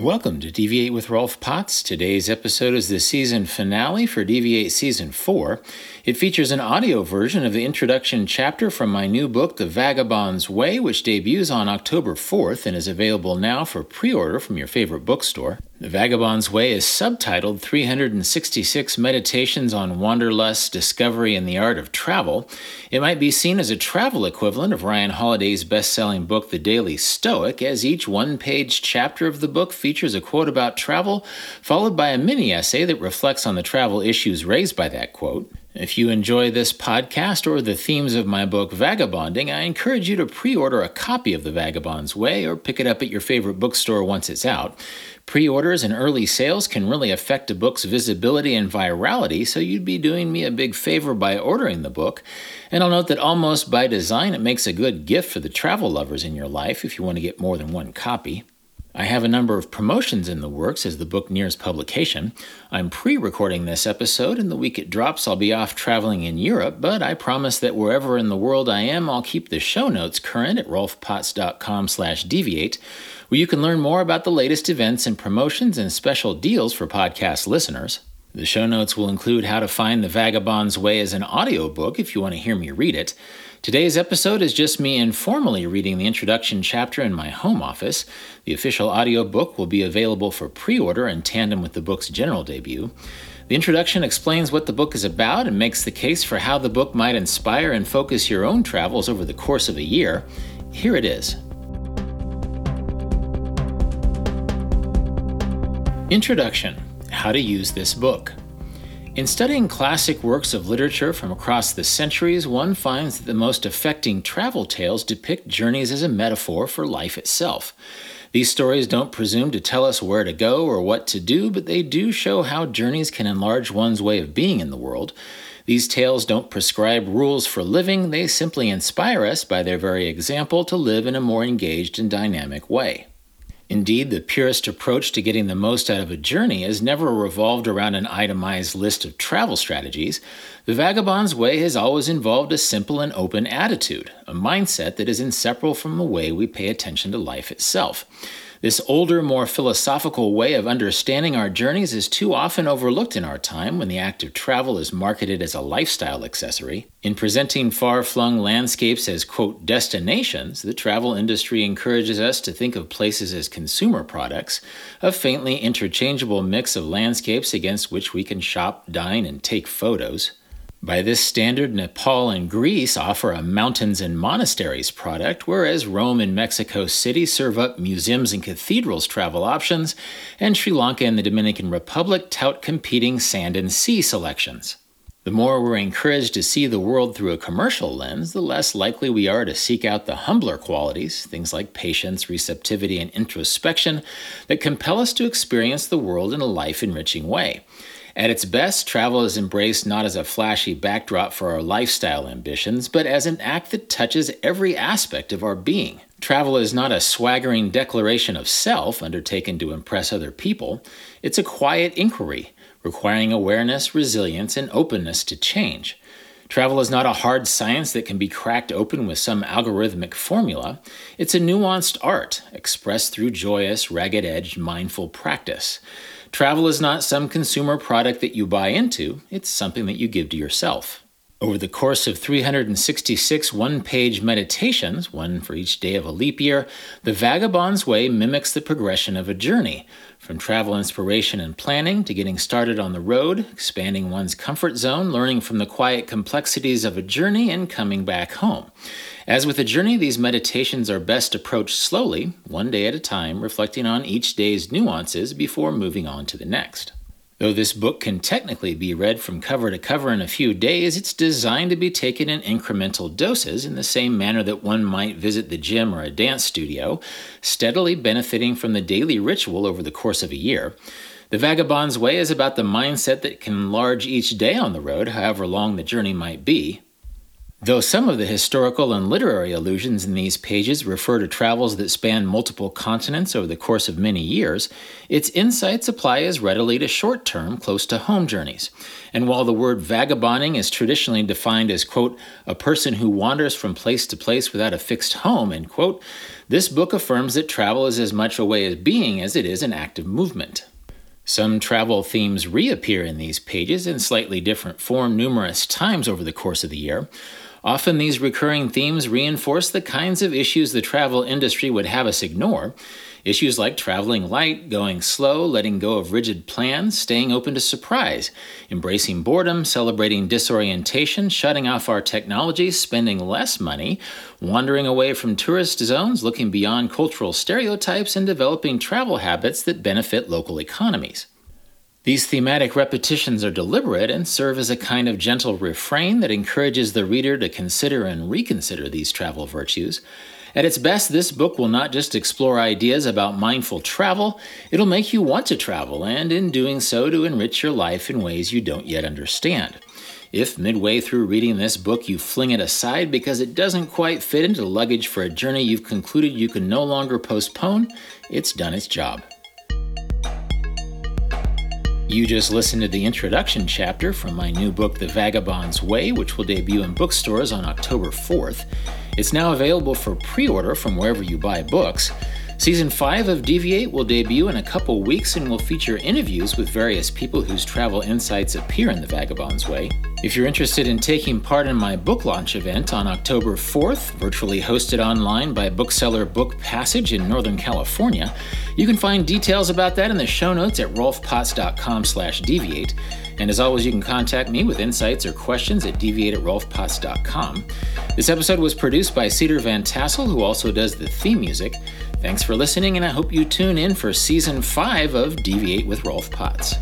Welcome to Deviate with Rolf Potts. Today's episode is the season finale for Deviate Season 4. It features an audio version of the introduction chapter from my new book, The Vagabond's Way, which debuts on October 4th and is available now for pre order from your favorite bookstore. The Vagabond's Way is subtitled 366 Meditations on Wanderlust, Discovery, and the Art of Travel. It might be seen as a travel equivalent of Ryan Holiday's best selling book, The Daily Stoic, as each one page chapter of the book features a quote about travel, followed by a mini essay that reflects on the travel issues raised by that quote. If you enjoy this podcast or the themes of my book Vagabonding, I encourage you to pre order a copy of The Vagabond's Way or pick it up at your favorite bookstore once it's out. Pre orders and early sales can really affect a book's visibility and virality, so you'd be doing me a big favor by ordering the book. And I'll note that almost by design, it makes a good gift for the travel lovers in your life if you want to get more than one copy. I have a number of promotions in the works as the book nears publication. I'm pre recording this episode, and the week it drops, I'll be off traveling in Europe, but I promise that wherever in the world I am, I'll keep the show notes current at rolfpotts.com slash deviate, where you can learn more about the latest events and promotions and special deals for podcast listeners. The show notes will include how to find The Vagabond's Way as an audiobook if you want to hear me read it. Today's episode is just me informally reading the introduction chapter in my home office. The official audiobook will be available for pre order in tandem with the book's general debut. The introduction explains what the book is about and makes the case for how the book might inspire and focus your own travels over the course of a year. Here it is. Introduction How to Use This Book. In studying classic works of literature from across the centuries, one finds that the most affecting travel tales depict journeys as a metaphor for life itself. These stories don't presume to tell us where to go or what to do, but they do show how journeys can enlarge one's way of being in the world. These tales don't prescribe rules for living, they simply inspire us by their very example to live in a more engaged and dynamic way. Indeed, the purest approach to getting the most out of a journey has never revolved around an itemized list of travel strategies. The Vagabond's Way has always involved a simple and open attitude, a mindset that is inseparable from the way we pay attention to life itself. This older, more philosophical way of understanding our journeys is too often overlooked in our time when the act of travel is marketed as a lifestyle accessory. In presenting far flung landscapes as, quote, destinations, the travel industry encourages us to think of places as consumer products, a faintly interchangeable mix of landscapes against which we can shop, dine, and take photos. By this standard, Nepal and Greece offer a mountains and monasteries product, whereas Rome and Mexico City serve up museums and cathedrals travel options, and Sri Lanka and the Dominican Republic tout competing sand and sea selections. The more we're encouraged to see the world through a commercial lens, the less likely we are to seek out the humbler qualities, things like patience, receptivity, and introspection, that compel us to experience the world in a life enriching way. At its best, travel is embraced not as a flashy backdrop for our lifestyle ambitions, but as an act that touches every aspect of our being. Travel is not a swaggering declaration of self undertaken to impress other people, it's a quiet inquiry, requiring awareness, resilience, and openness to change. Travel is not a hard science that can be cracked open with some algorithmic formula. It's a nuanced art, expressed through joyous, ragged edged, mindful practice. Travel is not some consumer product that you buy into, it's something that you give to yourself. Over the course of 366 one page meditations, one for each day of a leap year, the Vagabond's Way mimics the progression of a journey, from travel inspiration and planning to getting started on the road, expanding one's comfort zone, learning from the quiet complexities of a journey, and coming back home. As with a journey, these meditations are best approached slowly, one day at a time, reflecting on each day's nuances before moving on to the next. Though this book can technically be read from cover to cover in a few days, it's designed to be taken in incremental doses in the same manner that one might visit the gym or a dance studio, steadily benefiting from the daily ritual over the course of a year. The Vagabond's Way is about the mindset that can enlarge each day on the road, however long the journey might be. Though some of the historical and literary allusions in these pages refer to travels that span multiple continents over the course of many years, its insights apply as readily to short term, close to home journeys. And while the word vagabonding is traditionally defined as, quote, a person who wanders from place to place without a fixed home, end quote, this book affirms that travel is as much a way of being as it is an active movement. Some travel themes reappear in these pages in slightly different form numerous times over the course of the year. Often these recurring themes reinforce the kinds of issues the travel industry would have us ignore. Issues like traveling light, going slow, letting go of rigid plans, staying open to surprise, embracing boredom, celebrating disorientation, shutting off our technology, spending less money, wandering away from tourist zones, looking beyond cultural stereotypes, and developing travel habits that benefit local economies. These thematic repetitions are deliberate and serve as a kind of gentle refrain that encourages the reader to consider and reconsider these travel virtues. At its best, this book will not just explore ideas about mindful travel, it'll make you want to travel, and in doing so, to enrich your life in ways you don't yet understand. If midway through reading this book you fling it aside because it doesn't quite fit into luggage for a journey you've concluded you can no longer postpone, it's done its job. You just listened to the introduction chapter from my new book, The Vagabond's Way, which will debut in bookstores on October 4th. It's now available for pre order from wherever you buy books. Season 5 of Deviate will debut in a couple weeks and will feature interviews with various people whose travel insights appear in The Vagabond's Way. If you're interested in taking part in my book launch event on October 4th, virtually hosted online by bookseller Book Passage in Northern California, you can find details about that in the show notes at rolfpotts.com slash deviate. And as always, you can contact me with insights or questions at deviate at rolfpotts.com. This episode was produced by Cedar Van Tassel, who also does the theme music. Thanks for listening, and I hope you tune in for season 5 of Deviate with Rolf Potts.